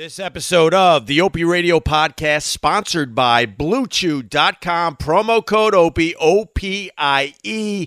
This episode of the Opie Radio Podcast sponsored by BlueChew.com. Promo code Opie, O P I E.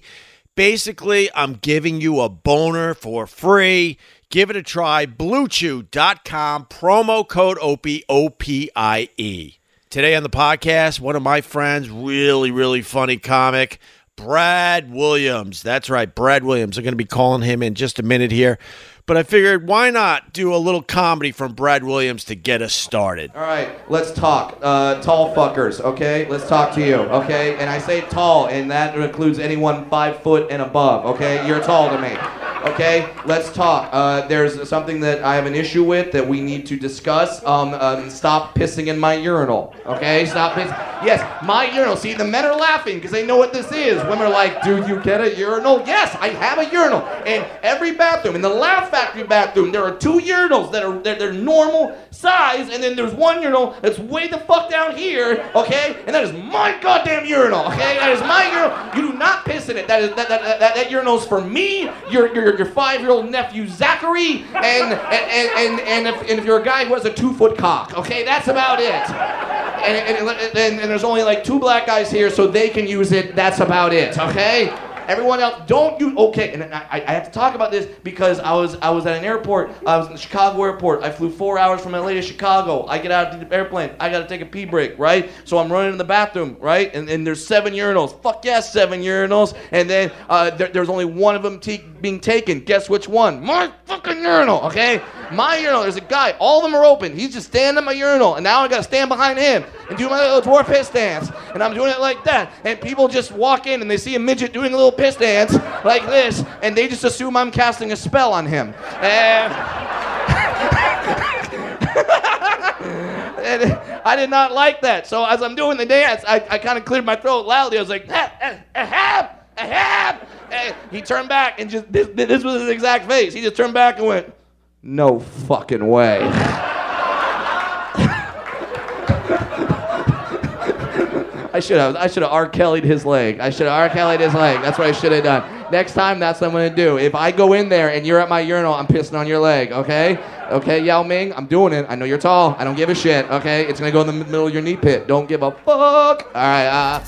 Basically, I'm giving you a boner for free. Give it a try. BlueChew.com. Promo code Opie, O P I E. Today on the podcast, one of my friends, really, really funny comic, Brad Williams. That's right, Brad Williams. I'm going to be calling him in just a minute here. But I figured, why not do a little comedy from Brad Williams to get us started? All right, let's talk. Uh, tall fuckers, okay? Let's talk to you, okay? And I say tall, and that includes anyone five foot and above, okay? You're tall to me, okay? Let's talk. Uh, there's something that I have an issue with that we need to discuss. Um, um, stop pissing in my urinal, okay? Stop pissing. Yes, my urinal. See, the men are laughing because they know what this is. Women are like, do you get a urinal? Yes, I have a urinal. And every bathroom, in the Laugh Factory bathroom, there are two urinals that are they're, they're normal size, and then there's one urinal that's way the fuck down here, okay? And that is my goddamn urinal, okay? That is my urinal. You do not piss in it. That is that that, that, that, that urinal's for me, your your, your five-year-old nephew Zachary, and and, and, and, if, and if you're a guy who has a two-foot cock, okay? That's about it. And, and, and, and there's only like two black guys here, so they can use it. That's about it, okay? Everyone else, don't you? Okay, and I, I have to talk about this because I was I was at an airport. I was in the Chicago airport. I flew four hours from LA to Chicago. I get out of the airplane. I got to take a pee break, right? So I'm running in the bathroom, right? And, and there's seven urinals. Fuck yes, seven urinals. And then uh, there, there's only one of them being taken. Guess which one? My fucking urinal, okay? My urinal. There's a guy. All of them are open. He's just standing at my urinal, and now I gotta stand behind him and do my little dwarf piss dance. And I'm doing it like that. And people just walk in and they see a midget doing a little piss dance like this, and they just assume I'm casting a spell on him. And, and I did not like that. So as I'm doing the dance, I, I kind of cleared my throat loudly. I was like, ah, ah, ahab, ahab. And he turned back and just this, this was his exact face. He just turned back and went, no fucking way. I should have. I should have R. Kelly'd his leg. I should have R. Kelly'd his leg. That's what I should have done. Next time, that's what I'm gonna do. If I go in there and you're at my urinal, I'm pissing on your leg. Okay? Okay, Yao Ming, I'm doing it. I know you're tall. I don't give a shit. Okay? It's gonna go in the middle of your knee pit. Don't give a fuck. All right. Uh,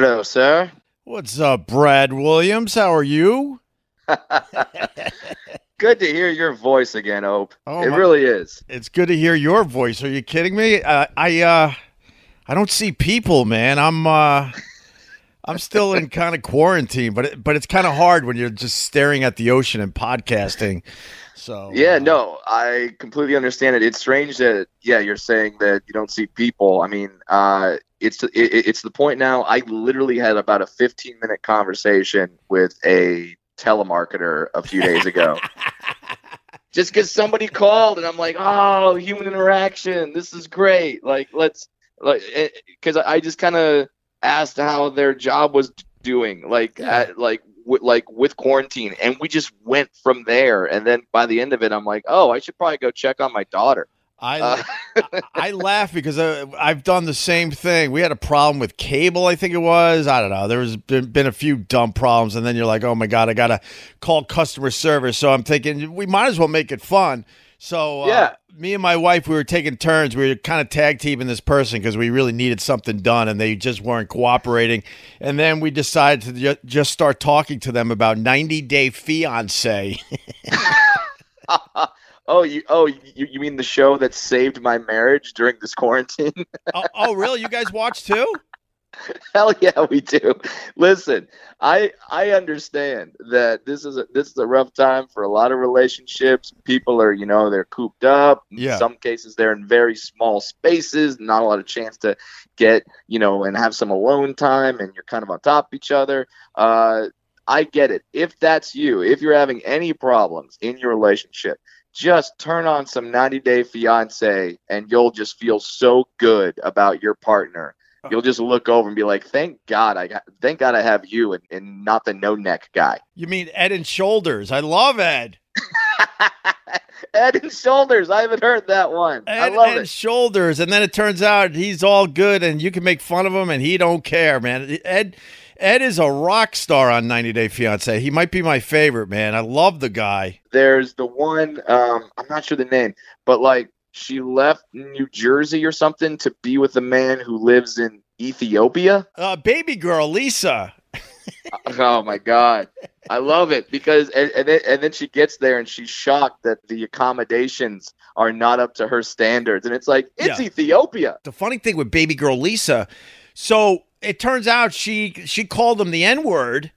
Hello, sir. What's up, Brad Williams? How are you? Good to hear your voice again, Ope. Oh, it my- really is. It's good to hear your voice. Are you kidding me? Uh, I uh, I don't see people, man. I'm uh, I'm still in kind of quarantine, but it, but it's kind of hard when you're just staring at the ocean and podcasting. So Yeah, uh, no, I completely understand it. It's strange that yeah, you're saying that you don't see people. I mean, uh, it's it, it's the point now. I literally had about a 15 minute conversation with a telemarketer a few days ago. Just because somebody called and I'm like, oh, human interaction. This is great. Like, let's like eh, eh, because I just kind of asked how their job was doing, like Yeah. at, like with like with quarantine, and we just went from there. And then by the end of it, I'm like, oh, I should probably go check on my daughter. I Uh, I laugh because uh, I've done the same thing. We had a problem with cable, I think it was. I don't know. There's been, been a few dumb problems, and then you're like, oh my god, I gotta call customer service. So I'm thinking we might as well make it fun. So uh, Yeah. me and my wife, we were taking turns. We were kind of tag teaming this person because we really needed something done, and they just weren't cooperating. And then we decided to ju- just start talking to them about 90 Day Fiance. oh, you oh you, you mean the show that saved my marriage during this quarantine? oh, oh, really? You guys watch too? Hell yeah, we do. Listen, I I understand that this is a this is a rough time for a lot of relationships. People are, you know, they're cooped up. Yeah. In some cases they're in very small spaces, not a lot of chance to get, you know, and have some alone time and you're kind of on top of each other. Uh I get it. If that's you, if you're having any problems in your relationship, just turn on some 90 Day Fiance and you'll just feel so good about your partner you'll just look over and be like, "Thank God I got, thank God I have you and, and not the no neck guy." You mean Ed and Shoulders? I love Ed. Ed and Shoulders. I haven't heard that one. Ed I love and it. Shoulders, and then it turns out he's all good, and you can make fun of him, and he don't care, man. Ed. Ed is a rock star on 90 Day Fiance. He might be my favorite, man. I love the guy. There's the one. Um, I'm not sure the name, but like she left New Jersey or something to be with a man who lives in Ethiopia. Uh, baby girl, Lisa. oh my god i love it because and, and, then, and then she gets there and she's shocked that the accommodations are not up to her standards and it's like it's Yeah. ethiopia The funny thing with baby girl Lisa, so it turns out she she called him the N word.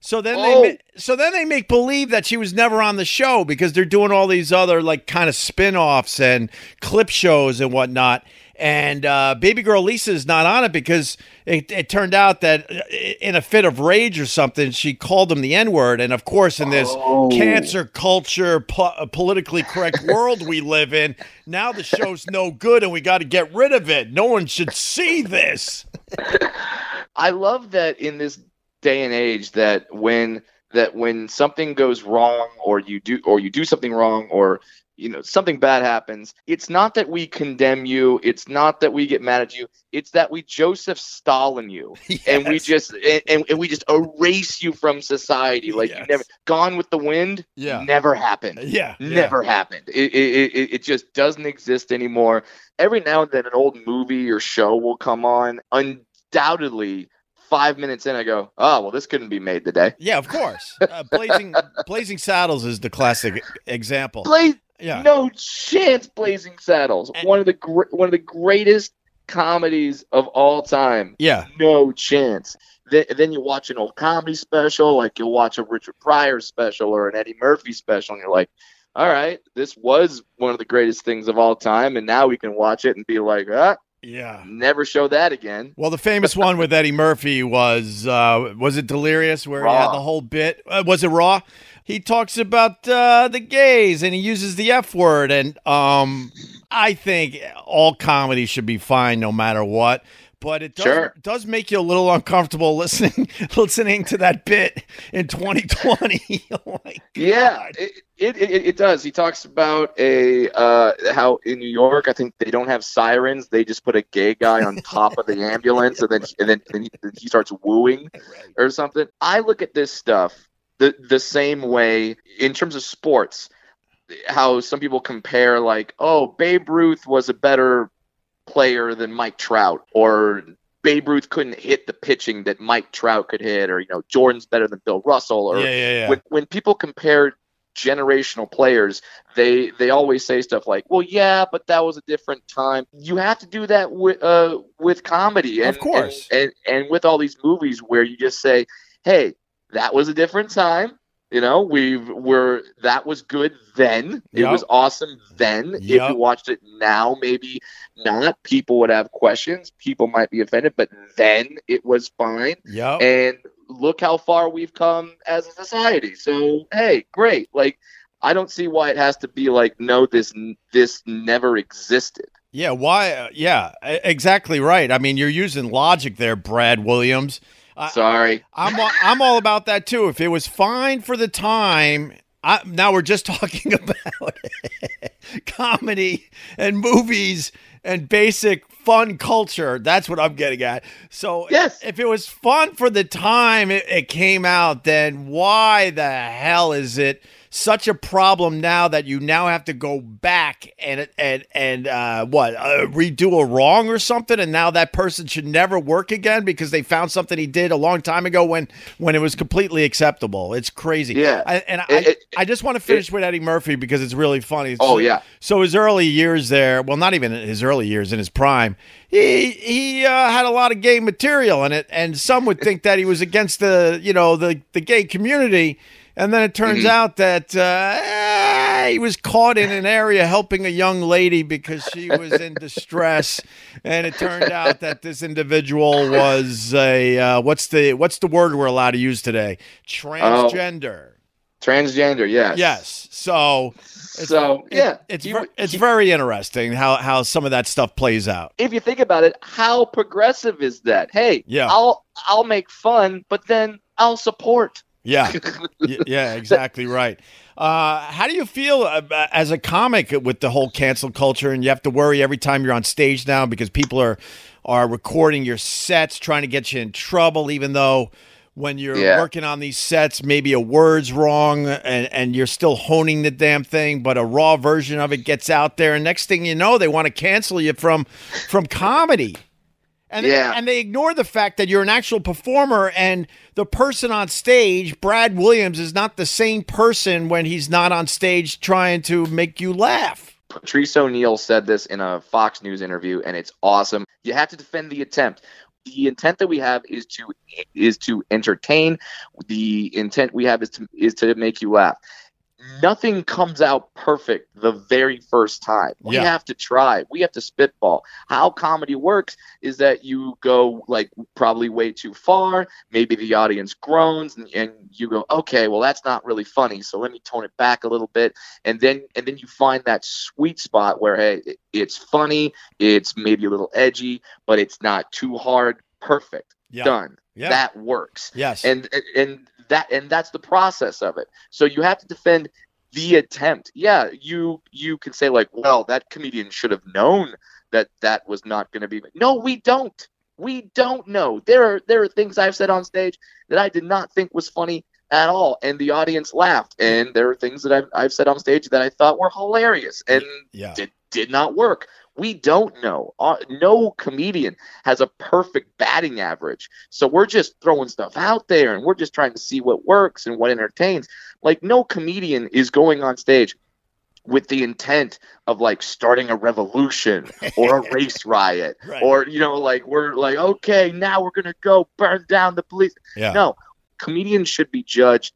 So then Oh. they so then they make believe that she was never on the show because they're doing all these other like kind of spin-offs and clip shows and whatnot. And uh, baby girl Lisa is not on it because it, it turned out that uh, in a fit of rage or something, she called him the N word. And of course, in this Oh. cancel culture, po- uh, politically correct world we live in, now the show's no good and we got to get rid of it. No one should see this. i love that in this day and age that when that when something goes wrong or you do or you do something wrong or you know something bad happens it's not that we condemn you it's not that we get mad at you it's that we joseph stalin you and we just and, and, we just erase you from society like you never gone with the wind Yeah. never happened Yeah. yeah. never happened it, it, it, it just doesn't exist anymore every now and then an old movie or show will come on undoubtedly five minutes in i go oh well this couldn't be made today Yeah, of course. Uh, Blazing Blazing Saddles is the classic example. Bla- Yeah. no chance blazing saddles And- one of the gr- one of the greatest comedies of all time Yeah. no chance. Then, then you watch an old comedy special, like you'll watch a Richard Pryor special or an Eddie Murphy special, and you're like, all right, this was one of the greatest things of all time, and now we can watch it and be like, ah, Yeah. never show that again. Well, the famous one with Eddie Murphy was uh, was it Delirious, where he had the whole bit. Uh, was it Raw? He talks about uh, the gays and he uses the F word, and um, I think all comedy should be fine no matter what. But it does, Sure. does make you a little uncomfortable listening listening to that bit in 2020. oh Yeah, it, it, it, it does. He talks about a uh, how in New York, I think they don't have sirens; they just put a gay guy on top of the ambulance, and then and then and he, he starts wooing or something. I look at this stuff the the same way in terms of sports. How some people compare, like, oh, Babe Ruth was a better player than Mike Trout, or Babe Ruth couldn't hit the pitching that Mike Trout could hit, or you know, Jordan's better than Bill Russell, or yeah, yeah, yeah. when when people compare generational players, they they always say stuff like, "Well, yeah, but that was a different time." You have to do that with uh with comedy, and, Of course. and, and and with all these movies where you just say, "Hey, that was a different time." You know, we've we're that was good then. It was awesome then. If Yep. you watched it now, maybe not. People would have questions. People might be offended, but then it was fine Yeah. and look how far we've come as a society. So hey, great. Like I don't see why it has to be like no, this this never existed. Yeah, why? Uh, yeah, exactly right. I mean, you're using logic there, Brad Williams. I- Sorry. I'm all, I'm all about that too. If it was fine for the time, I, now we're just talking about comedy and movies and basic fun culture. That's what I'm getting at. So Yes. if it was fun for the time it, it came out, then why the hell is it such a problem now that you now have to go back and and and uh, what uh, redo a wrong or something, and now that person should never work again because they found something he did a long time ago when when it was completely acceptable. It's crazy. Yeah. I, and I, It- it- I just want to finish with Eddie Murphy because it's really funny. Oh So- yeah. so his early years there, well, not even his early years, in his prime, he he uh, had a lot of gay material in it, and some would think that he was against the you know the the gay community, and then it turns Mhm. out that uh, eh, he was caught in an area helping a young lady because she was in distress, and it turned out that this individual was a uh, what's the what's the word we're allowed to use today? Transgender. Transgender, yes. Yes. So So it- yeah, it's ver- it's very interesting how how some of that stuff plays out. if you think about it, how progressive is that? Hey, Yeah. I'll I'll make fun, but then I'll support. Yeah. Yeah, exactly right. Uh, how do you feel uh, as a comic with the whole cancel culture, and you have to worry every time you're on stage now because people are are recording your sets, trying to get you in trouble, even though when you're Yeah. working on these sets, maybe a word's wrong, and and you're still honing the damn thing, but a raw version of it gets out there, and next thing you know, they want to cancel you from from comedy. And, Yeah. and they ignore the fact that you're an actual performer and the person on stage, Brad Williams, is not the same person when he's not on stage trying to make you laugh. Patrice O'Neal said this in a Fox News interview, and it's awesome. You have to defend the attempt. The intent that we have is to is to entertain. The intent we have is to is to make you laugh. Nothing comes out perfect the very first time. We Yeah. have to try. We have to spitball. How comedy works is that you go like probably way too far. Maybe the audience groans, and, and you go, okay, well that's not really funny. So let me tone it back a little bit and then and then you find that sweet spot where hey it- it's funny it's maybe a little edgy but it's not too hard perfect Yeah. done Yeah. that works yes. and and- and that and that's the process of it. So you have to defend the attempt. Yeah you you can say like well that comedian should have known that that was not going to be no we don't. We don't know. There are there are things i've said on stage that i did not think was funny at all and the audience laughed and there are things that i've, I've said on stage that i thought were hilarious and yeah. did, did not work we don't know. Uh, no comedian has a perfect batting average. So we're just throwing stuff out there and we're just trying to see what works and what entertains. Like no comedian is going on stage with the intent of like starting a revolution or a race riot Right. or you know like we're like okay now we're gonna go burn down the police. Yeah. no. Comedians should be judged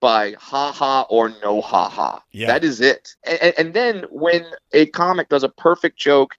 by ha ha or no ha ha Yeah. that is it and, and then when a comic does a perfect joke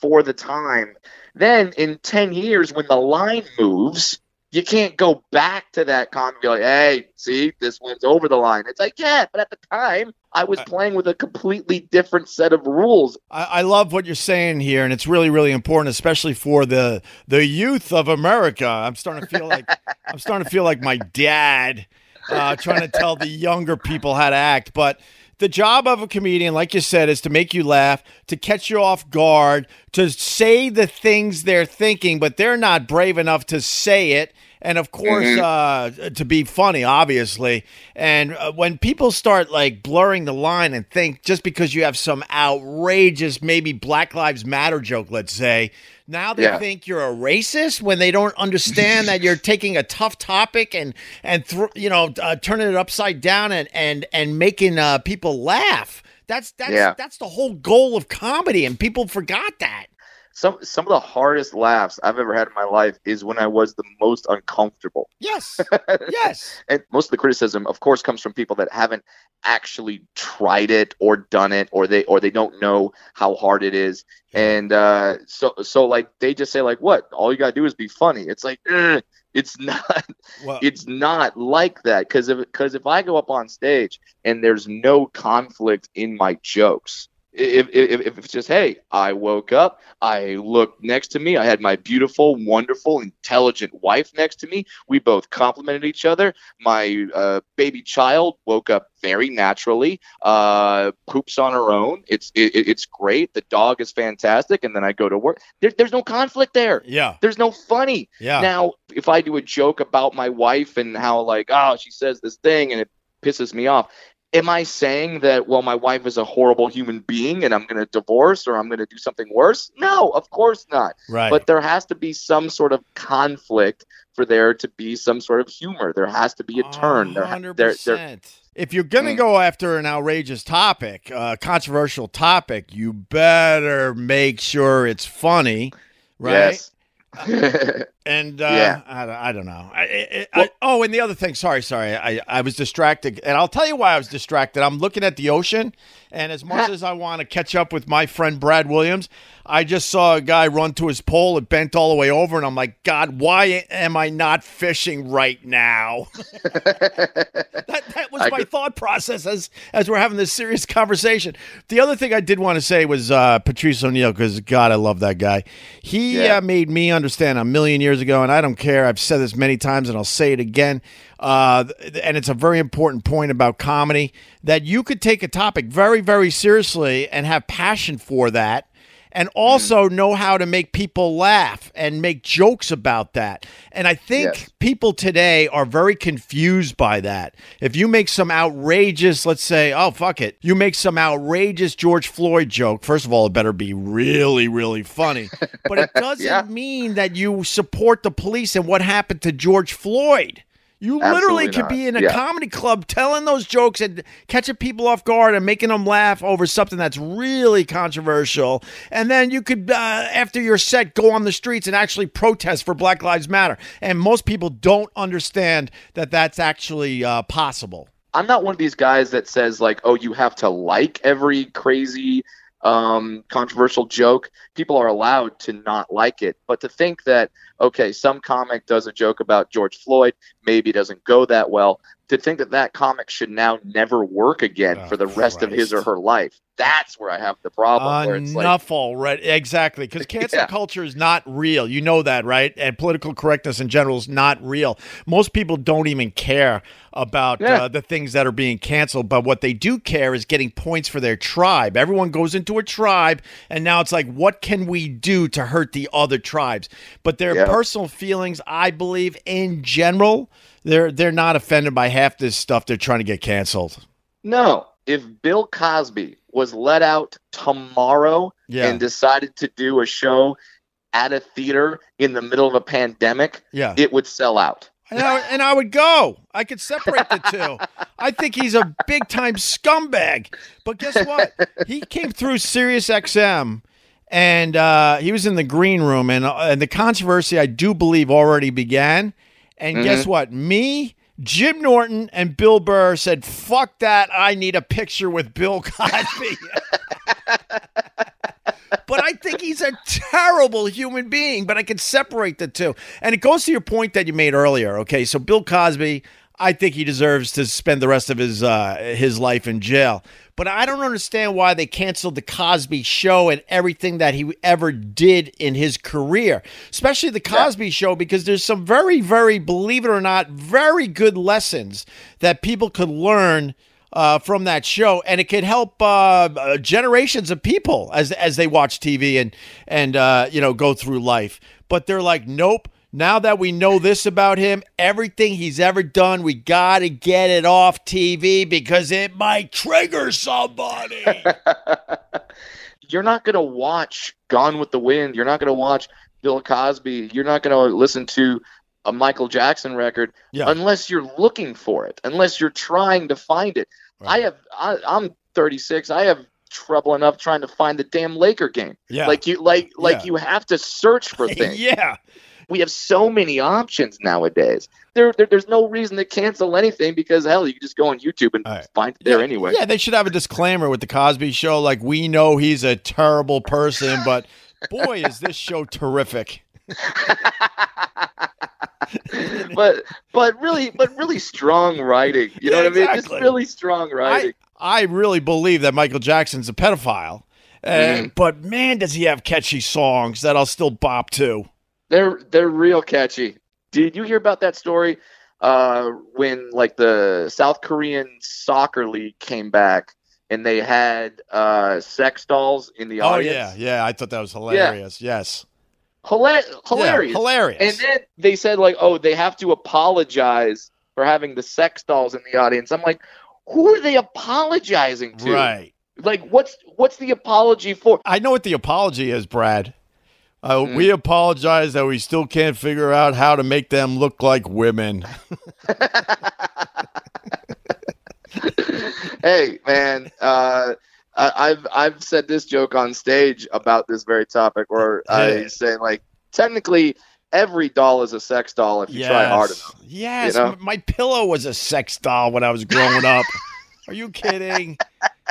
for the time then in 10 years when the line moves you can't go back to that comic and be like hey see this one's over the line it's like yeah but at the time i was playing with a completely different set of rules I, I love what you're saying here, and it's really, really important, especially for the the youth of America. I'm starting to feel like I'm starting to feel like my dad uh, trying to tell the younger people how to act. But the job of a comedian, like you said, is to make you laugh, to catch you off guard, to say the things they're thinking, but they're not brave enough to say it. And of course, uh, to be funny, obviously. And uh, when people start like blurring the line and think just because you have some outrageous, maybe Black Lives Matter joke, let's say, now they Yeah. think you're a racist when they don't understand that you're taking a tough topic and and thr you know uh, turning it upside down and and and making uh, people laugh. That's that's Yeah. that's the whole goal of comedy, and people forgot that. Some some of the hardest laughs i've ever had in my life is when i was the most uncomfortable. Yes, yes, and most of the criticism of course comes from people that haven't actually tried it or done it or they or they don't know how hard it is. And uh so so like they just say like what? All you gotta do is be funny. It's like "Ugh." it's not well, it's not like that. Because if because if i go up on stage and there's no conflict in my jokes if, if, if it's just hey i woke up i looked next to me i had my beautiful wonderful intelligent wife next to me we both complimented each other my uh, baby child woke up very naturally uh, poops on her own it's it, it- it's great the dog is fantastic and then i go to work. There, there's no conflict there. Yeah, there's no funny. Yeah, now, if I do a joke about my wife and how like, oh, she says this thing and it pisses me off, am I saying that well, my wife is a horrible human being and I'm going to divorce or I'm going to do something worse? No, of course not. right. But there has to be some sort of conflict for there to be some sort of humor. There has to be a turn. There, ha- hundred there, there. If you're gonna Mm. go after an outrageous topic, a controversial topic, you better make sure it's funny, right? Yes. And uh, Yeah. I, don't- I don't know. I, I, I, Well- oh, and the other thing, sorry, sorry, I, I was distracted, and I'll tell you why I was distracted. I'm looking at the ocean, and as much as I want to catch up with my friend Brad Williams, I just saw a guy run to his pole. It bent all the way over, and I'm like, God, why am I not fishing right now? that, that was my agree. thought process as as we're having this serious conversation. The other thing I did want to say was uh, Patrice O'Neal because God, I love that guy. He Yeah. uh, made me understand a million years ago, and I don't care. I've said this many times, and I'll say it again. Uh, and it's a very important point about comedy that you could take a topic very, very seriously and have passion for that and mm. also know how to make people laugh and make jokes about that. And I think Yes. people today are very confused by that. If you make some outrageous, let's say, oh, fuck it, you make some outrageous George Floyd joke, first of all, it better be really, really funny. But it doesn't Yeah. mean that you support the police and what happened to George Floyd. You literally could not. be in a Yeah. comedy club telling those jokes and catching people off guard and making them laugh over something that's really controversial. And then you could, uh, after your set, go on the streets and actually protest for Black Lives Matter. And most people don't understand that that's actually uh, possible. I'm not one of these guys that says like, oh, you have to like every crazy, um, controversial joke. People are allowed to not like it, but to think that okay, some comic does a joke about George Floyd, maybe doesn't go that well. To think that that comic should now never work again Oh, for the rest of his or her life. That's where I have the problem. where it's like, Enough already. Exactly. Because cancel Yeah. culture is not real. You know that, right? And political correctness in general is not real. Most people don't even care about Yeah. uh, the things that are being canceled, but what they do care is getting points for their tribe. Everyone goes into a tribe, and now it's like, what can we do to hurt the other tribes? But their Yeah. personal feelings, I believe, in general, they're they're not offended by half this stuff they're trying to get canceled. no. If Bill Cosby was let out tomorrow Yeah. and decided to do a show at a theater in the middle of a pandemic, yeah. it would sell out. And I, and I would go. I could separate the two. I think he's a big time scumbag. But guess what? He came through Sirius XM and uh, he was in the green room, and, uh, and the controversy, I do believe, already began. And mm-hmm. guess what? Me, Jim Norton, and Bill Burr said, fuck that. I need a picture with Bill Cosby. but I think he's a terrible human being. But I can separate the two, and it goes to your point that you made earlier. Okay, so Bill Cosby, I think he deserves to spend the rest of his uh, his life in jail. But I don't understand why they canceled the Cosby Show and everything that he ever did in his career, especially the Cosby Show, because there's some very, very, believe it or not, very good lessons that people could learn uh, from that show, and it could help uh, uh, generations of people as as they watch TV and and uh, you know go through life. But they're like, nope. Now that we know this about him, everything he's ever done, we got to get it off TV because it might trigger somebody. You're not going to watch Gone with the Wind. You're not going to watch Bill Cosby. You're not going to listen to a Michael Jackson record Yeah. unless you're looking for it, unless you're trying to find it. I have I, I'm 36. I have trouble enough trying to find the damn Laker game. Yeah. Like you like like Yeah. you have to search for things. yeah. We have so many options nowadays. There, there there's no reason to cancel anything because hell, you can just go on YouTube and right. find it there yeah, anyway. Yeah, they should have a disclaimer with the Cosby Show. Like, we know he's a terrible person, but boy, is this show terrific. but but really but really strong writing. You know Yeah, what I mean? Just really strong writing. I really believe that Michael Jackson's a pedophile. Uh, Mhm. But man, does he have catchy songs that I'll still bop to. They're they're real catchy. Did you hear about that story? Uh, when like the South Korean soccer league came back and they had uh sex dolls in the Oh, audience. yeah. Yeah. I thought that was hilarious. Yes. Hila- Yeah, hilarious. hilarious. And then they said like, oh, they have to apologize for having the sex dolls in the audience. I'm like, who are they apologizing to? right. Like, what's what's the apology for? I know what the apology is, Brad. Uh, Mm. We apologize that we still can't figure out how to make them look like women. hey, man, uh, I, I've I've said this joke on stage about this very topic, where I Yeah. say like, technically, every doll is a sex doll if you try hard enough. Yes, you know? my pillow was a sex doll when I was growing up. Are you kidding?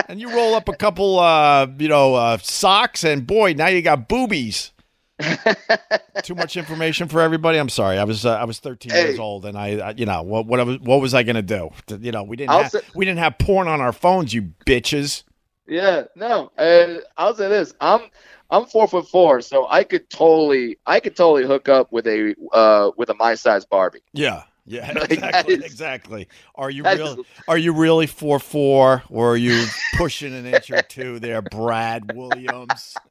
And you roll up a couple, uh, you know, uh, socks, and boy, now you got boobies. Too much information for everybody. I'm sorry. I was uh, I was 13 Hey. years old, and I, I you know what what I was, what was I gonna do? You know we didn't I'll have, say- we didn't have porn on our phones, you bitches. Yeah, no. Uh, I'll say this: I'm I'm four foot four, so I could totally I could totally hook up with a uh with a my size Barbie. Yeah. Yeah, exactly. is- exactly. Are you That real? is- Are you really four four, or are you pushing an inch or two there, Brad Williams?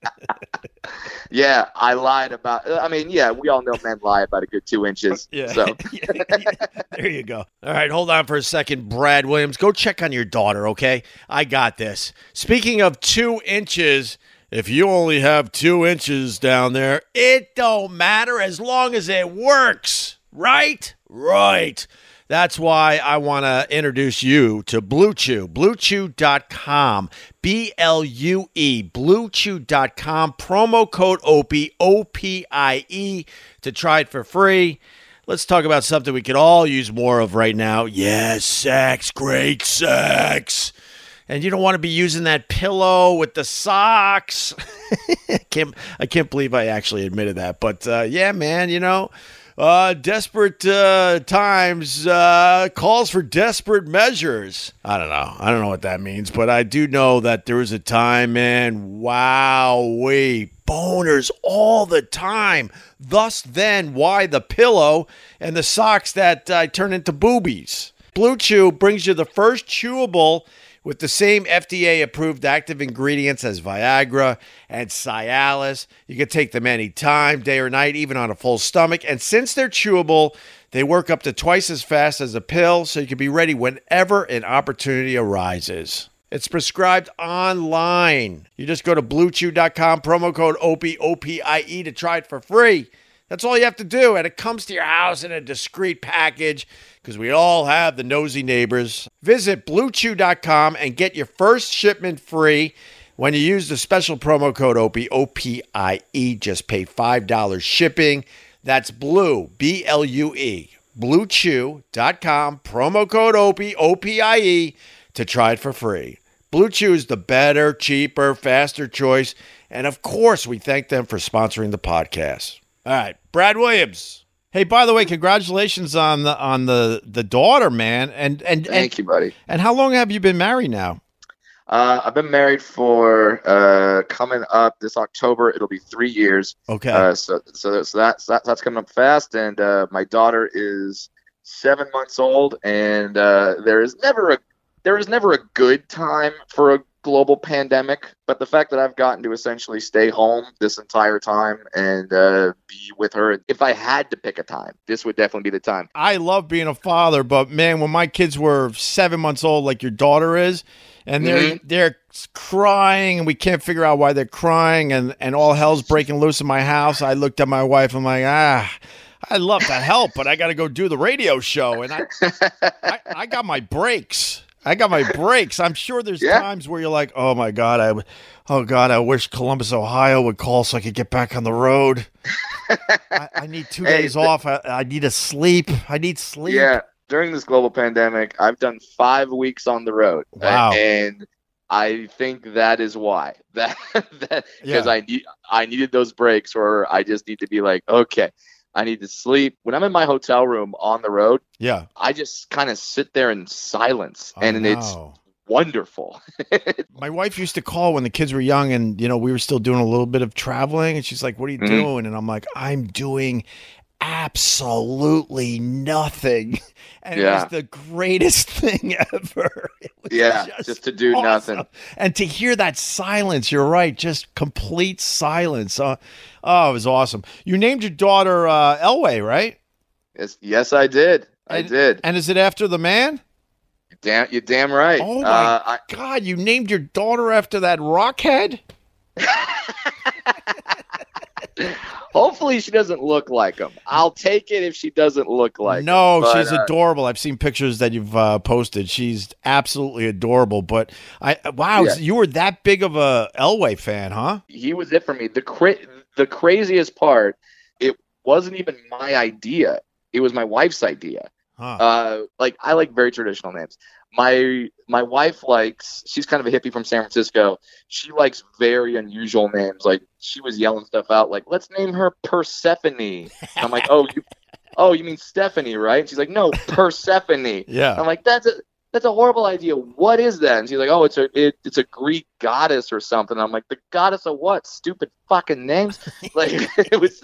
Yeah, I lied about. Uh, I mean, yeah, we all know men lie about a good two inches. Yeah. So Yeah, yeah. There you go. All right, hold on for a second, Brad Williams. Go check on your daughter, okay? I got this. Speaking of two inches, if you only have two inches down there, it don't matter as long as it works, right? Right. That's why I want to introduce you to Blue Chew. BlueChew.com. B L U E. BlueChew.com. Promo code OPIE, O P I E, to try it for free. Let's talk about something we could all use more of right now. Yes, sex. Great sex. And you don't want to be using that pillow with the socks. I can't I can't believe I actually admitted that. But uh, yeah, man, you know, uh, desperate uh, times uh, calls for desperate measures. I don't know. I don't know what that means, but I do know that there was a time, man. Wow, we boners all the time. Thus, then, why the pillow and the socks that I turn into boobies? Blue Chew brings you the first chewable with the same FDA approved active ingredients as Viagra and Cialis. You can take them anytime, day or night, even on a full stomach. And since they're chewable, they work up to twice as fast as a pill, so you can be ready whenever an opportunity arises. It's prescribed online. You just go to bluechew.com, promo code O-P-I-E to try it for free. That's all you have to do. And it comes to your house in a discreet package because we all have the nosy neighbors. Visit bluechew.com and get your first shipment free when you use the special promo code OPIE, O-P-I-E. Just pay $5 shipping. That's blue, B L U E, bluechew.com, promo code OPIE, O-P-I-E to try it for free. Blue Chew is the better, cheaper, faster choice. And of course, we thank them for sponsoring the podcast. All right, Brad Williams. Hey, by the way, congratulations on the on the the daughter, man. And and thank and, you, buddy. and how long have you been married now? Uh, I've been married for uh, coming up this October. It'll be three years. Okay. Uh, so so so that's that, that's coming up fast, and uh, my daughter is seven months old, and uh, there is never a there is never a good time for a global pandemic. But the fact that I've gotten to essentially stay home this entire time and uh, be with her, if I had to pick a time, this would definitely be the time. I love being a father, but man, when my kids were seven months old, like your daughter is, and they're they're crying, and we can't figure out why they're crying, and and all hell's breaking loose in my house. I looked at my wife. I'm like, ah, I love to help, but I got to go do the radio show, and I, I I got my breaks. I got my breaks. I'm sure there's Yeah. times where you're like, oh my god, I, oh god, I wish Columbus, Ohio would call so I could get back on the road. I, I need two Hey, days off. I, I need to sleep. I need sleep. Yeah, during this global pandemic, I've done five weeks on the road. Wow. and I think that is why that that because Yeah. I need I needed those breaks, or I just need to be like, okay, I need to sleep. When I'm in my hotel room on the road, Yeah. I just kind of sit there in silence, I and it's wonderful. My wife used to call when the kids were young and, you know, we were still doing a little bit of traveling. And she's like, What are you Mhm. doing? And I'm like, I'm doing absolutely nothing. And it was the greatest thing ever. It was yeah, just, to do awesome. nothing. And to hear that silence, you're right, just complete silence. Uh, oh, it was awesome. You named your daughter uh, Elway, right? Yes, yes, I did. I And- did. And is it after the man? Damn, you're damn right. Oh my uh, I, God, you named your daughter after that rockhead? Hopefully, she doesn't look like him. I'll take it if she doesn't look like. him, no, but, she's uh, adorable. I've seen pictures that you've uh, posted. She's absolutely adorable. But I wow, Yeah. you were that big of a Elway fan, huh? he was it for me. The cra- the craziest part, it wasn't even my idea. It was my wife's idea. Huh. Uh, like I like very traditional names. My my wife likes. She's kind of a hippie from San Francisco. She likes very unusual names. Like she was yelling stuff out like, "Let's name her Persephone." And I'm like, "Oh, you, oh, you mean Stephanie, right?" And she's like, "No, Persephone." yeah. I'm like, "That's a that's a horrible idea. What is that?" And she's like, "Oh, it's a it, it's a Greek goddess or something." I'm like, "The goddess of what? Stupid fucking names!" Like it was,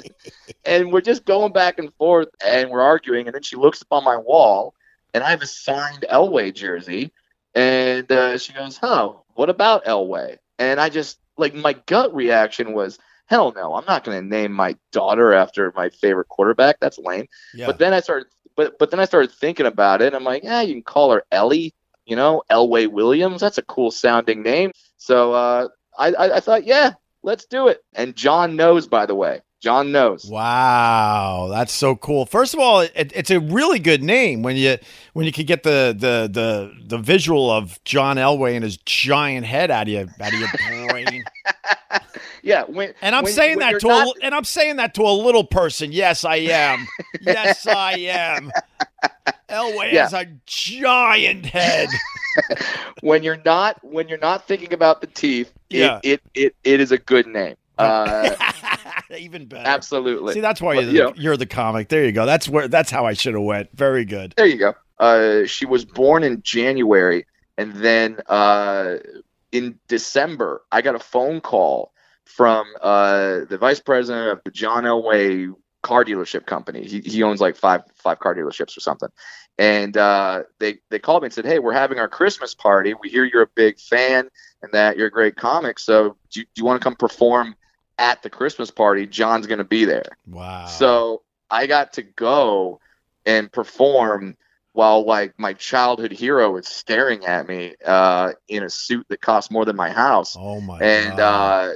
and we're just going back and forth, and we're arguing, and then she looks up on my wall, and I have a signed Elway jersey, and uh, she goes, huh, what about Elway?" And I just like my gut reaction was, "Hell no, I'm not going to name my daughter after my favorite quarterback. That's lame." yeah. But then I started, but but then I started thinking about it. And I'm like, yeah, you can call her Ellie. You know, Elway Williams. That's a cool sounding name. So uh, I, I I thought, yeah, let's do it. And John knows, by the way. John knows. Wow, that's so cool. First of all, it, it's a really good name when you when you could get the the the the visual of John Elway and his giant head out of your out of your brain. Yeah. When, And I'm when- saying when that to not- a and I'm saying that to a little person. Yes, I am. yes, I am. Elway Yeah. has a giant head. when you're not when you're not thinking about the teeth. It, It it it is a good name. Uh, Even better. absolutely. See, that's why you're, you the, you're the comic. There you go. That's where. That's how I should have went. Very good. There you go. Uh, she was born in January, and then uh, in December, I got a phone call from uh, the vice president of the John Elway car dealership company. He, he owns like five five car dealerships or something. And uh, they they called me and said, "Hey, we're having our Christmas party. We hear you're a big fan and that you're a great comic. So do you, do you want to come perform at the Christmas party? John's going to be there." Wow. So I got to go and perform while like my childhood hero is staring at me uh, in a suit that costs more than my house, Oh my. and God. uh,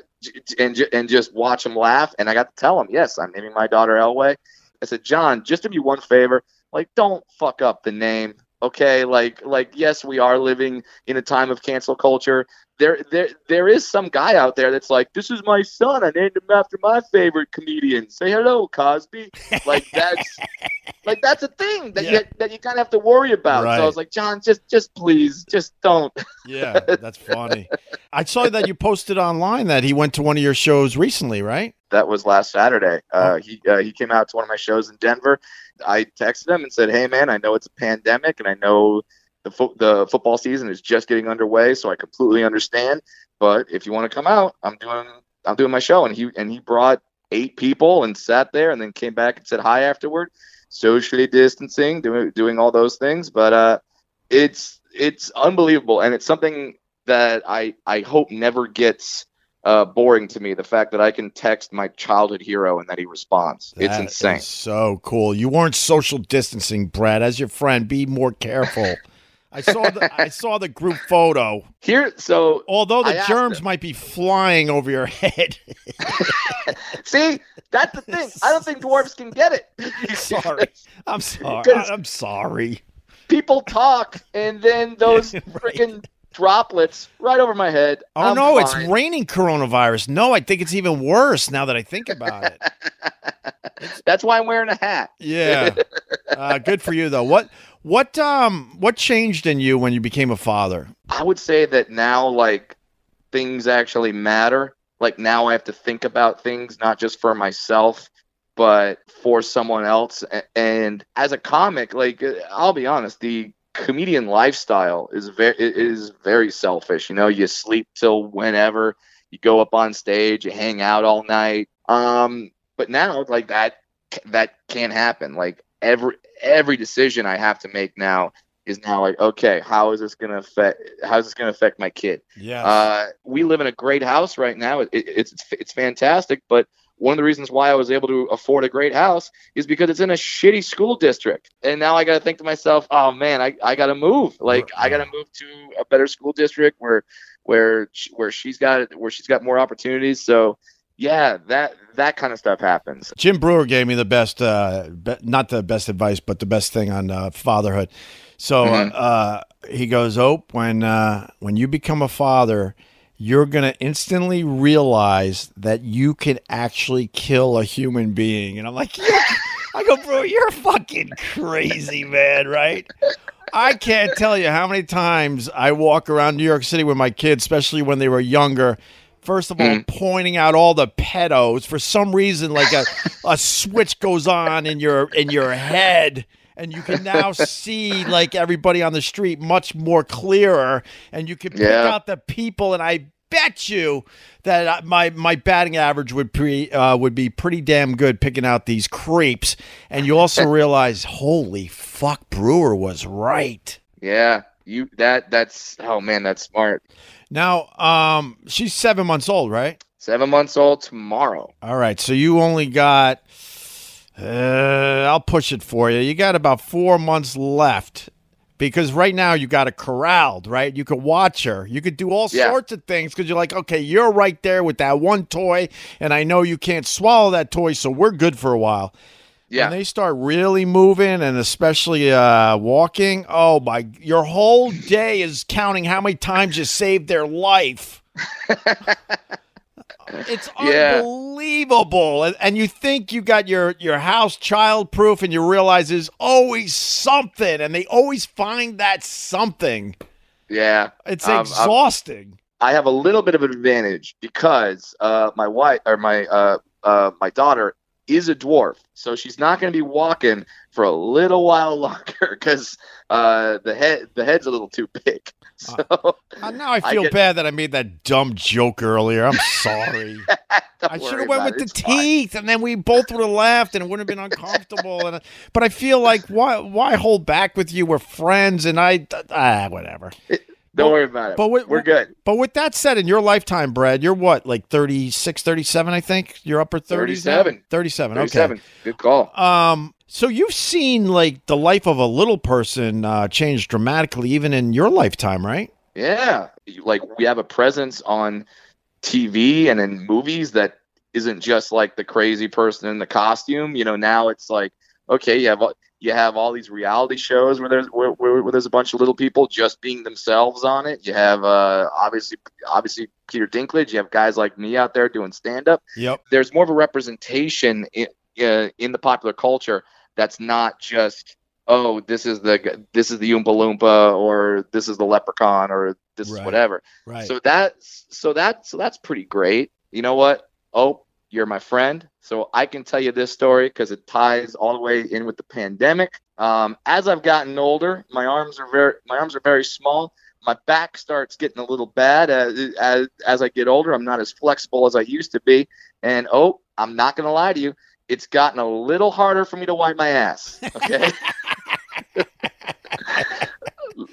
and and just watch him laugh. And I got to tell him, yes, I'm naming my daughter Elway. I said, John, just do me one favor, like don't fuck up the name. Okay, like like yes, we are living in a time of cancel culture. There there there is some guy out there that's like, this is my son. I named him after my favorite comedian. Say hello, Cosby. Like that's like that's a thing that Yeah. you that you kind of have to worry about. Right. So I was like, John, just just please, just don't. yeah, that's funny. I saw that you posted online that he went to one of your shows recently, right? That was last Saturday. Oh. Uh, he uh, he came out to one of my shows in Denver. I texted him and said, "Hey man, I know it's a pandemic and I know the fo- the football season is just getting underway, so I completely understand. But if you want to come out, I'm doing I'm doing my show." And he and he brought eight people and sat there and then came back and said hi afterward, socially distancing, doing doing all those things. But uh, it's it's unbelievable and it's something that I I hope never gets uh, boring to me. The fact that I can text my childhood hero and that he responds. it's insane. so cool. You weren't social distancing, Brad. As your friend, be more careful. I saw the I saw the group photo. Here, so Although the germs might be flying over your head. see, that's the thing. I don't think dwarves can get it. sorry. I'm sorry. I'm sorry. People talk, and then those freaking droplets right over my head. Oh I'm no, it's raining coronavirus. No, I think it's even worse now that I think about it. That's why I'm wearing a hat. Yeah. Uh, good for you though. What what um what changed in you when you became a father? I would say that now, like, things actually matter. Like, now I have to think about things, not just for myself, but for someone else. And as a comic, like, uh, I'll be honest, the comedian lifestyle is very is very selfish. You know, you sleep till whenever, you go up on stage, you hang out all night. Um, but now, like that, that can't happen. Like every every decision I have to make now is now like, okay, how is this gonna affect? How is this gonna affect my kid? Yeah. Uh, we live in a great house right now. It, it, it's it's fantastic, but one of the reasons why I was able to afford a great house is because it's in a shitty school district. And now I got to think to myself, oh man, I, I got to move. Like I got to move to a better school district where where where she's got where she's got more opportunities. So yeah, that that kind of stuff happens. Jim Breuer gave me the best, uh, be, not the best advice, but the best thing on uh, fatherhood. So Mhm. uh, he goes, "Ope, when uh, when you become a father, you're gonna instantly realize that you can actually kill a human being." And I'm like, "Yeah." I go, bro, you're fucking crazy, man, right? I can't tell you how many times I walk around New York City with my kids, especially when they were younger. First of all, Mm. pointing out all the pedos. For some reason, like a, a switch goes on in your in your head, and you can now see like everybody on the street much more clearer, and you can pick Yeah. out the people. And I bet you that my my batting average would pre uh, would be pretty damn good picking out these creeps. And you also realize, holy fuck, Breuer was right. Yeah, you that that's oh man, that's smart. Now, um, she's seven months old, right? Seven months old tomorrow. All right, so you only got. Uh, I'll push it for you. You got about four months left because right now you got her corralled, right? You could watch her. You could do all Yeah. sorts of things because you're like, okay, you're right there with that one toy, and I know you can't swallow that toy, so we're good for a while. Yeah, When they start really moving and especially uh, walking, oh my, your whole day is counting how many times you saved their life. it's Yeah. unbelievable. And, and you think you got your, your house childproof and you realize there's always something and they always find that something. yeah. It's Um, I'm- exhausting. I have a little bit of an advantage because uh, my wife or my uh, uh, my daughter is a dwarf, so she's not going to be walking for a little while longer because uh, the head the head's a little too big. So Uh, now I I feel get- bad that I made that dumb joke earlier. I'm sorry. I should have went with it, the it's fine. teeth, and then we both would have laughed, and it wouldn't have been uncomfortable. and but I feel like why why hold back with you? We're friends, and I ah whatever. Don't worry about it. but we- We're good. But with that said, in your lifetime, Brad, you're what like 36, 37, I think. You're upper 30s. now? 37. 37. Okay. Good call. Um. So you've seen like the life of a little person uh, change dramatically, even in your lifetime, right? Yeah, like we have a presence on TV and in movies that isn't just like the crazy person in the costume. You know, now it's like okay, you have all- you have all these reality shows where there's where, where, where there's a bunch of little people just being themselves on it. You have uh, obviously obviously Peter Dinklage. You have guys like me out there doing stand up. Yep. There's more of a representation in uh, in the popular culture that's not just oh this is the this is the Oompa Loompa or this is the Leprechaun or this is whatever. Right. So that's so that so that's pretty great. You know what? Oh, you're my friend, so I can tell you this story because it ties all the way in with the pandemic. Um, as I've gotten older, my arms are very my arms are very small. My back starts getting a little bad as as, as I get older. I'm not as flexible as I used to be, and oh, I'm not gonna lie to you, it's gotten a little harder for me to wipe my ass. Okay.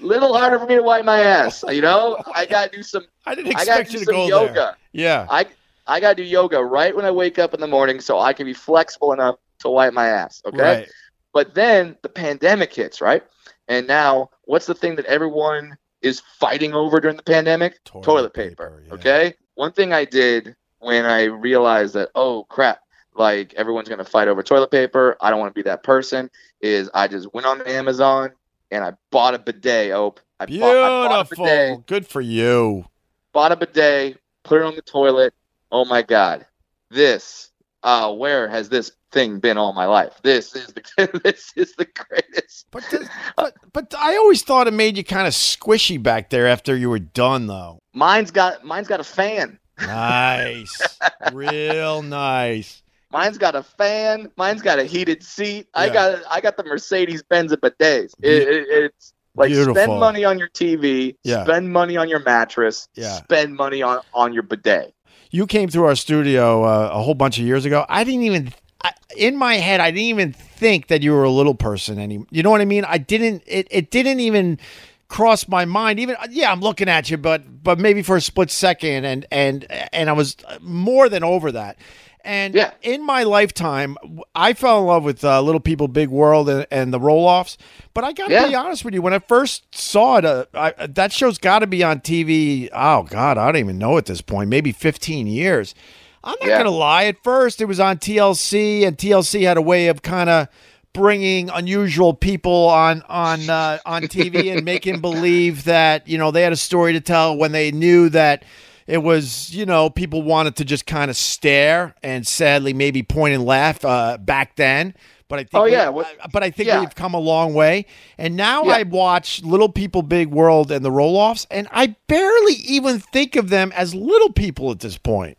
little harder for me to wipe my ass. You know, I gotta do some I didn't expect do you to go yoga. there. Yeah. I I gotta do yoga right when I wake up in the morning so I can be flexible enough to wipe my ass. Okay. Right. But then the pandemic hits, right? And now what's the thing that everyone is fighting over during the pandemic? Toilet Toilet, paper, paper. yeah. Okay. One thing I did when I realized that, oh crap, like everyone's gonna fight over toilet paper. I don't want to be that person. Is I just went on Amazon and I bought a bidet. Oh, I bought, I bought a Beautiful. bidet Good for you. bought a bidet, put it on the toilet. Oh my god, this. Uh, where has this thing been all my life? This is the this is the greatest. But, this, but but I always thought it made you kind of squishy back there after you were done, though. Mine's got mine's got a fan. Nice, real nice. Mine's got a fan. Mine's got a heated seat. I got I got the Mercedes Benz of bidets. It, it, it's like Beautiful. spend money on your TV, Yeah. spend money on your mattress, Yeah. spend money on on your bidet. You came through our studio uh, a whole bunch of years ago. I didn't even. I, in my head, I didn't even think that you were a little person any. You know what I mean? I didn't. It, it didn't even cross my mind. Even yeah, I'm looking at you, but but maybe for a split second, and and and I was more than over that. And Yeah. in my lifetime, I fell in love with uh, Little People, Big World, and, and the Roloffs. But I got to Yeah. be honest with you, when I first saw it, uh, I, that show's got to be on TV. Oh God, I don't even know at this point. Maybe 15 years. I'm not Yeah. gonna lie. At first, it was on TLC, and TLC had a way of kind of bringing unusual people on on uh, on TV and making believe that you know they had a story to tell when they knew that it was you know people wanted to just kind of stare and sadly maybe point and laugh uh, back then. But I think Oh, we- yeah, uh, but I think yeah. we've come a long way. And now Yeah. I watch Little People Big World and the Roloffs and I barely even think of them as little people at this point.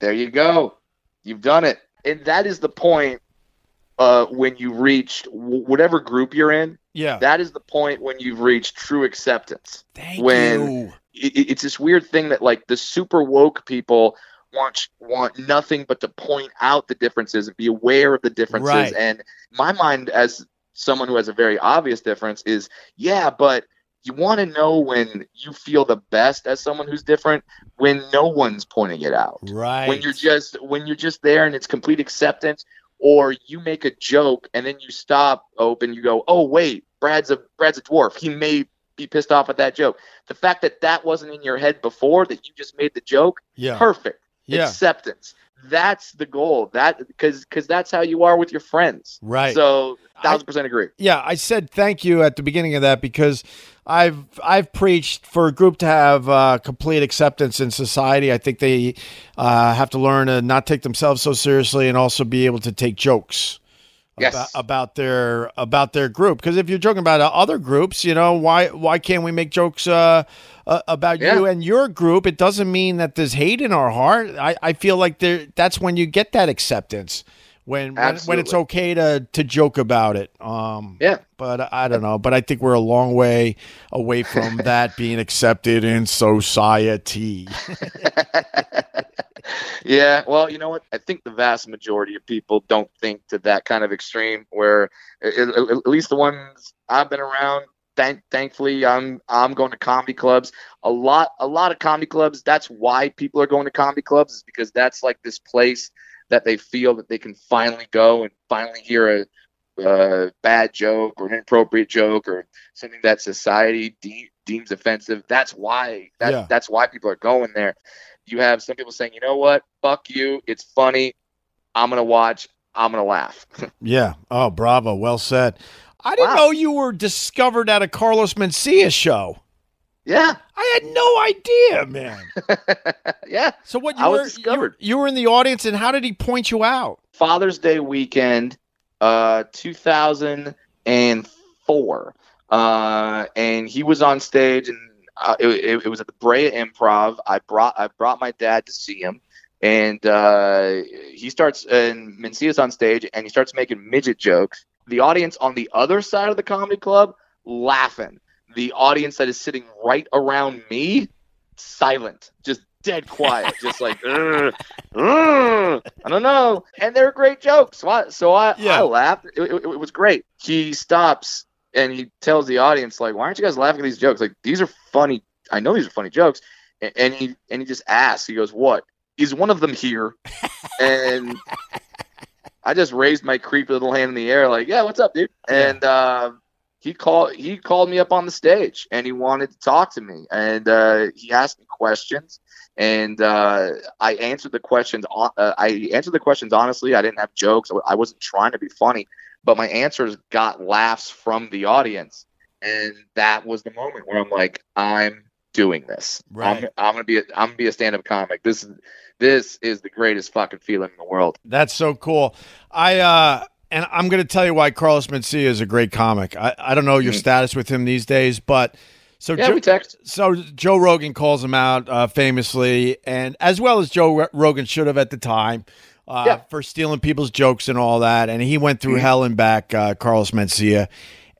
There you go. You've done it. And that is the point uh, when you reached whatever group you're in. Yeah. That is the point when you've reached true acceptance. Thank when- you. It, it- it's this weird thing that like the super woke people want want nothing but to point out the differences and be aware of the differences. Right. And my mind, as someone who has a very obvious difference, is yeah, but you want to know when you feel the best as someone who's different when no one's pointing it out Right. when you're just when you're just there and it's complete acceptance or you make a joke and then you stop open you go oh wait brad's a brad's a dwarf. He may be pissed off at that joke. The fact that that wasn't in your head before that you just made the joke yeah. perfect. Yeah. acceptance. That's the goal. That because because that's how you are with your friends. Right. so thousand percent agree. Yeah, I said thank you at the beginning of that because I've I've preached for a group to have uh, complete acceptance in society. I think they uh, have to learn to not take themselves so seriously and also be able to take jokes. Yes. About, about their about their group because if you're joking about other groups, you know why why can't we make jokes uh, uh, about you and your group? It doesn't mean that there's hate in our heart. I, I feel like there that's when you get that acceptance when when, when it's okay to to joke about it. Um, yeah but I don't know. But I think we're a long way away from that being accepted in society. yeah, well, you know what? I think the vast majority of people don't think to that kind of extreme. Where at, least the ones I've been around, thank, thankfully, I'm I'm going to comedy clubs. A lot, a lot of comedy clubs. That's why people are going to comedy clubs is because that's like this place that they feel that they can finally go and finally hear a uh, bad joke or an inappropriate joke or something that society de- deems offensive. That's why that, Yeah. that's why people are going there. You have some people saying, you know what, fuck you, it's funny, I'm gonna watch, I'm gonna laugh. yeah. Oh, bravo. Well said. I didn't Wow. know you were discovered at a Carlos Mencia show. yeah, I had no idea, man. yeah. So what you I was were discovered. You, you were in the audience, and how did he point you out? Father's Day weekend, uh, 2004, uh, and he was on stage, and uh, it, it, it was at the Brea Improv. I brought I brought my dad to see him, and uh, he starts and Mencia's on stage, and he starts making midget jokes. The audience on the other side of the comedy club laughing. The audience that is sitting right around me, silent, just dead quiet, just like. "Ugh, ugh, I don't know. And they're great jokes. So I, so I, Yeah. I laughed. It, it, it was great. He stops and he tells the audience, like, why aren't you guys laughing at these jokes? Like, these are funny. I know these are funny jokes. And, and he and he just asks, he goes, what? Is one of them here? and I just raised my creepy little hand in the air, like, yeah, what's up, dude? And uh, he called he called me up on the stage and he wanted to talk to me. And uh, he asked me questions and uh, I answered the questions. Uh, I answered the questions honestly. I didn't have jokes. I wasn't trying to be funny, but my answers got laughs from the audience, and that was the moment where I'm like, I'm doing this. Right. I'm, I'm gonna be. A, I'm gonna be a stand-up comic. This is this is the greatest fucking feeling in the world. That's so cool. I uh and I'm going to tell you why Carlos Mencia is a great comic. I, I don't know your Mhm. status with him these days, but so Yeah, Joe, we text. so Joe Rogan calls him out uh, famously, and as well as Joe Ro- Rogan should have at the time uh, Yeah. for stealing people's jokes and all that. And he went through Mhm. hell and back, uh, Carlos Mencia.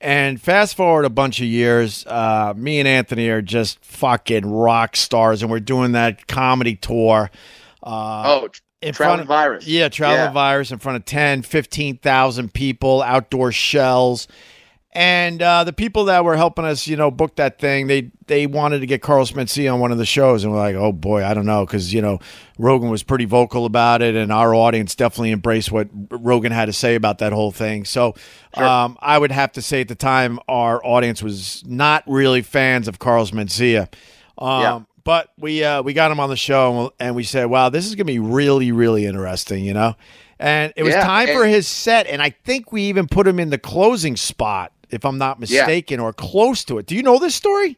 And fast forward a bunch of years, uh, me and Anthony are just fucking rock stars, and we're doing that comedy tour. Uh, Oh, in traveling front of, virus. yeah, travel Yeah. virus in front of 10, 15,000 people, outdoor shells. And uh, the people that were helping us, you know, book that thing, they they wanted to get Carlos Mencia on one of the shows, and we're like, oh boy, I don't know, because you know, Rogan was pretty vocal about it, and our audience definitely embraced what Rogan had to say about that whole thing. So, Sure. um, I would have to say at the time, our audience was not really fans of Carlos Mencia. Um, Yeah. But we uh, we got him on the show, and we said, wow, this is gonna be really really interesting, you know. And it was Yeah, time and- for his set, and I think we even put him in the closing spot, if I'm not Yeah. mistaken, or close to it. Do you know this story?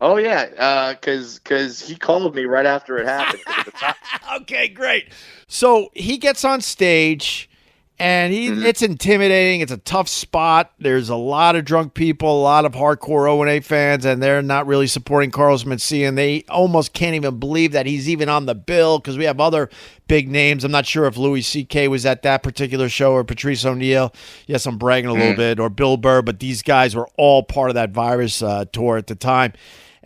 Oh yeah, uh, because because he called me right after it happened. 'Cause at the time- okay, great. So he gets on stage, and he Mhm. it's intimidating. It's a tough spot. There's a lot of drunk people, a lot of hardcore O and A fans, and they're not really supporting Carlos Mencia, and they almost can't even believe that he's even on the bill because we have other big names. I'm not sure if Louis C.K. was at that particular show or Patrice O'Neal. Yes, I'm bragging a little Mhm. bit, or Bill Burr, but these guys were all part of that virus uh, tour at the time.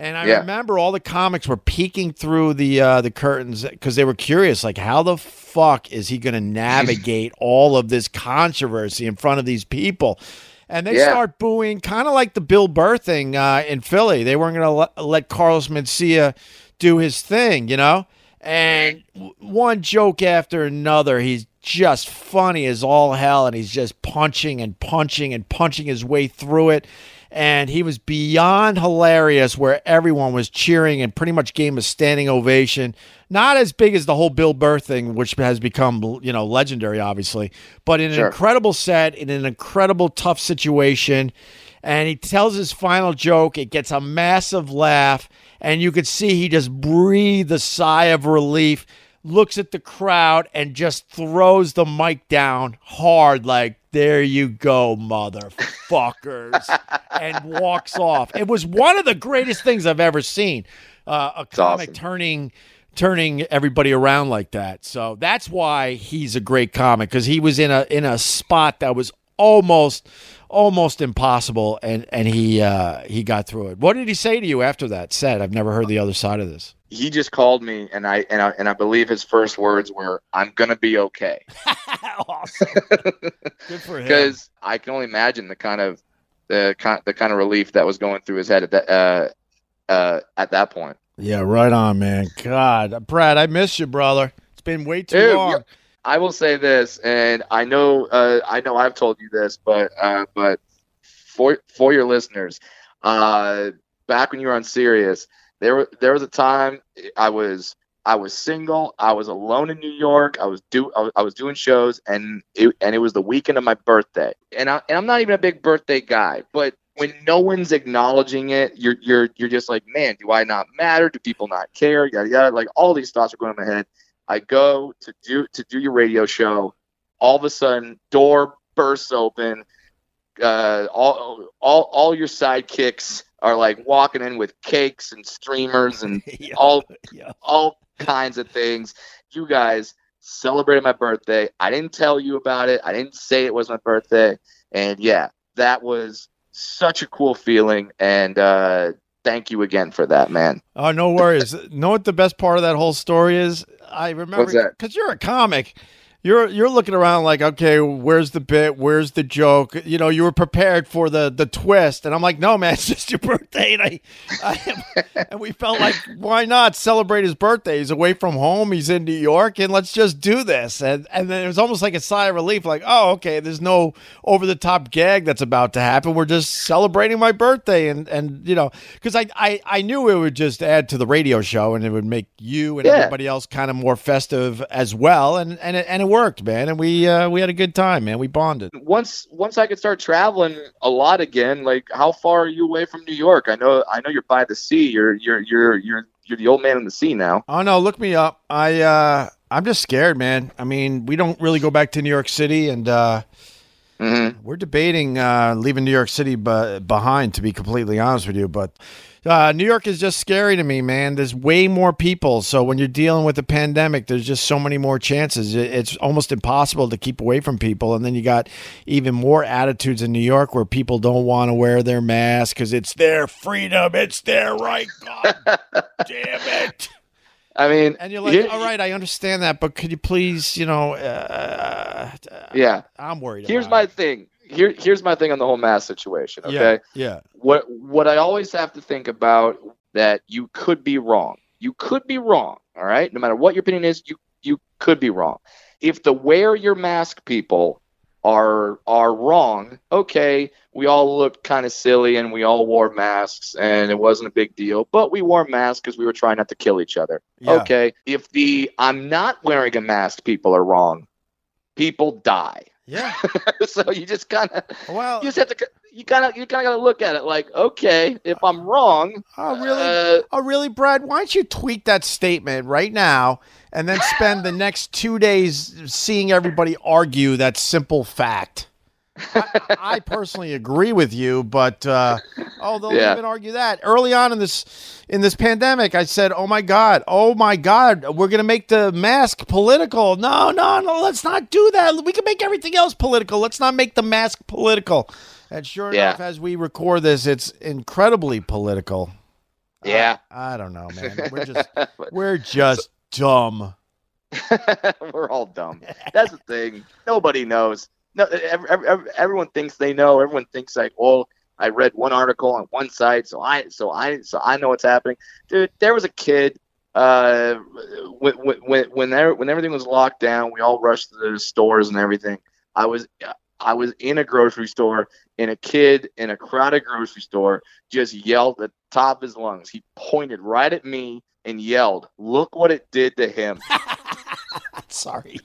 And I Yeah. remember all the comics were peeking through the uh, the curtains because they were curious, like how the fuck is he going to navigate all of this controversy in front of these people? And they Yeah. start booing, kind of like the Bill Burr thing uh, in Philly. They weren't going to let, let Carlos Mencia do his thing, you know. And one joke after another, he's just funny as all hell, and he's just punching and punching and punching his way through it and he was beyond hilarious where everyone was cheering and pretty much gave him a standing ovation. Not as big as the whole bill burr thing which has become you know legendary obviously but in an Sure. incredible set in an incredible tough situation. And he tells his final joke. It gets a massive laugh. And you could see he just breathed a sigh of relief looks at the crowd and just throws the mic down hard like there you go motherfuckers and walks off it was one of the greatest things i've ever seen uh, a comic awesome. turning turning everybody around like that so that's why he's a great comic because he was in a in a spot that was almost almost impossible and and he uh he got through it what did he say to you after that set i've never heard the other side of this He just called me, and I and I and I believe his first words were, "I'm gonna be okay," awesome good for him because I can only imagine the kind of the kind the kind of relief that was going through his head at that uh, uh, at that point. Yeah, right on, man. God, Brad, I miss you, brother. It's been way too Dude, long. Yeah. I will say this, and I know uh, I know I've told you this, but uh, but for for your listeners, uh, back when you were on Sirius, there there was a time I was I was single, I was alone in New York, I was do I was, I was doing shows, and it and it was the weekend of my birthday, and I and I'm not even a big birthday guy, but when no one's acknowledging it, you're you're you're just like, man, do I not matter? Do people not care? Yada yada. Like all these thoughts are going in my head. I go to do to do your radio show. All of a sudden, door bursts open. Uh, all all all your sidekicks are like walking in with cakes and streamers and yeah, all yeah. all kinds of things. You guys celebrated my birthday. I didn't tell you about it. I didn't say it was my birthday. And yeah, that was such a cool feeling. And uh, thank you again for that, man. Oh, no worries. know what the best part of that whole story is? I remember because you're a comic. You're you're looking around like, okay, where's the bit? Where's the joke? You know, you were prepared for the the twist, and I'm like, no, man, it's just your birthday, and I, I and we felt like, why not celebrate his birthday? He's away from home, he's in New York, and let's just do this. And and then it was almost like a sigh of relief, like, oh, okay, there's no over the top gag that's about to happen. We're just celebrating my birthday, and and you know, because I, I I knew it would just add to the radio show, and it would make you and Yeah. everybody else kind of more festive as well, and and it, and it worked, man, and we uh, we had a good time, man. We bonded. Once once I could start traveling a lot again, like how far are you away from New York? I know I know you're by the sea. You're you're you're you're you're the old man in the sea now. Oh no, look me up. I uh I'm just scared, man. I mean, we don't really go back to New York City and uh hmm we're debating uh leaving New York City b- behind to be completely honest with you, but uh, New York is just scary to me, man. There's way more people, so when you're dealing with a pandemic, there's just so many more chances. It's almost impossible to keep away from people, and then you got even more attitudes in New York where people don't want to wear their mask because it's their freedom, it's their right. God damn it! I mean, And you're like, here- all right, I understand that, but could you please, you know, uh, yeah. I'm worried. Here's my it. thing. Here here's my thing on the whole mask situation. Okay. Yeah, what what I always have to think about that you could be wrong. You could be wrong. All right. No matter what your opinion is, you you could be wrong. If the wear your mask people are are wrong, okay, we all looked kind of silly and we all wore masks and it wasn't a big deal, but we wore masks because we were trying not to kill each other. yeah. Okay. If the I'm not wearing a mask people are wrong, people die. Yeah. so you just kind of Well, you just have to you kind of you kind of got to look at it like okay if i'm wrong oh really? uh, oh really, Brad? Why don't you tweak that statement right now and then spend the next two days seeing everybody argue that simple fact? I, I personally agree with you, but uh, oh, they'll Yeah. even argue that. Early on in this in this pandemic, I said, "Oh my god, oh my god, we're gonna make the mask political." No, no, no, let's not do that. We can make everything else political. Let's not make the mask political. And sure Yeah. enough, as we record this, it's incredibly political. yeah I don't know, man. We're just we're just dumb. we're all dumb that's the thing nobody knows no ev ev ev- everyone thinks they know. Everyone thinks like oh i read one article on one site so i so i so i know what's happening. Dude there was a kid uh when when when there when everything was locked down we all rushed to the stores and everything. I was i was in a grocery store and a kid in a crowded grocery store just yelled at the top of his lungs. He pointed right at me and yelled look what it did to him. Sorry.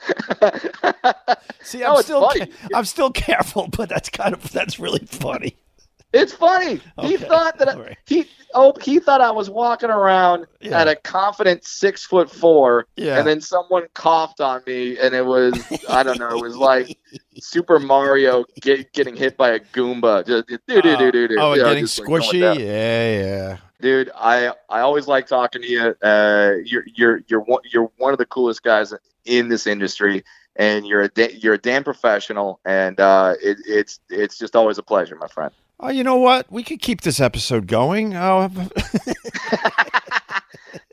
See, I'm it's still funny. I'm still careful, but that's kind of that's really funny. It's funny. He thought that right. he oh he thought I was walking around Yeah. at a confident six foot four, Yeah. and then someone coughed on me, and it was I don't know, it was like Super Mario get, getting hit by a Goomba. Just do do do do do. oh, you know, getting like, squishy. down. yeah, yeah. dude. I I always like talking to you. Uh, you're you're you're one you're one of the coolest guys in this industry. And you're a da- you're a damn professional, and uh, it, it's it's just always a pleasure, my friend. Oh, you know what? We could keep this episode going. Oh,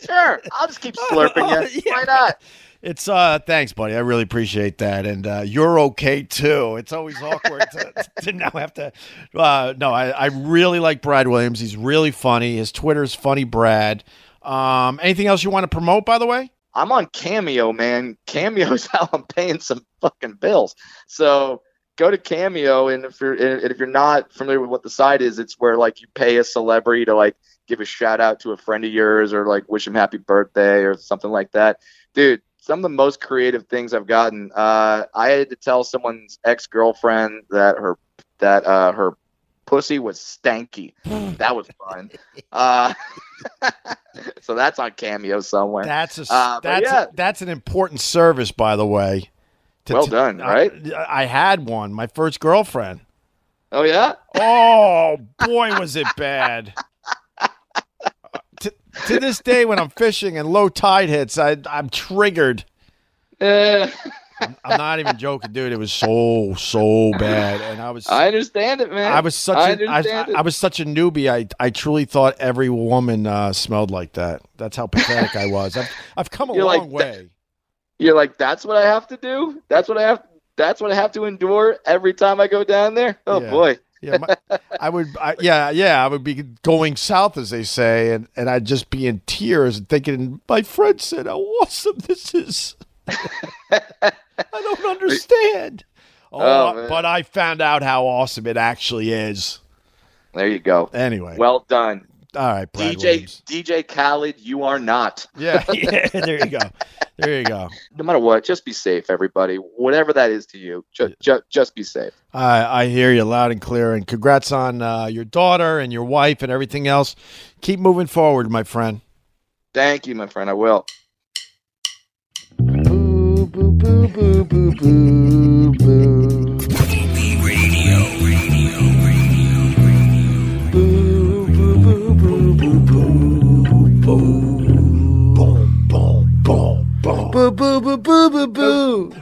Sure, I'll just keep slurping you. Yeah. Why not? it's uh, thanks, buddy. I really appreciate that, and uh, you're okay too. It's always awkward to, to now have to. Uh, no, I, I really like Brad Williams. He's really funny. His Twitter's funny, Brad. Um, anything else you want to promote, by the way? I'm on Cameo, man. Cameo's how I'm paying some fucking bills. So go to Cameo, and if you're and if you're not familiar with what the site is, it's where like you pay a celebrity to like give a shout out to a friend of yours or like wish him happy birthday or something like that, dude. Some of the most creative things I've gotten. Uh, I had to tell someone's ex girlfriend that her that uh, her pussy was stanky. that was fun. Uh, so that's on Cameo somewhere. That's a Uh, that's yeah. that's an important service, by the way. To- Well to- done, I- right? I, had one. My first girlfriend. Oh yeah. Oh boy, was it bad. to, to this day, when I'm fishing and low tide hits, I, I'm triggered. Uh, I'm not even joking, dude. It was so so bad, and I was I understand it, man. I was such I a I, I was such a newbie. I I truly thought every woman uh, smelled like that. That's how pathetic I was. I've I've come a You're like long way. You're like, that's what I have to do. That's what I have. That's what I have to endure every time I go down there. Oh Yeah. boy. Yeah, my, I would. I, yeah, yeah, I would be going south, as they say, and, and I'd just be in tears and thinking, my friend said how awesome this is. I don't understand. Oh, Oh, but I found out how awesome it actually is. There you go. Anyway, Well done, all right, Brad DJ Williams. DJ Khaled. You are not. Yeah, yeah, there you go. There you go. No matter what, just be safe, everybody. Whatever that is to you, just ju- just be safe. I, I hear you loud and clear, and congrats on uh, your daughter and your wife and everything else. Keep moving forward, my friend. Thank you, my friend. I will. Boo, boo, boo, boo, boo, boo, boo. Boo, boo, boo, boo, boo, boo, boo. Boom, boom, boom, boom. Boo, boo, boo, boo, boo, boo.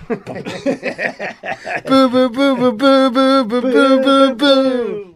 Boo, boo, boo, boo, boo, boo, boo, boo, boo, boo.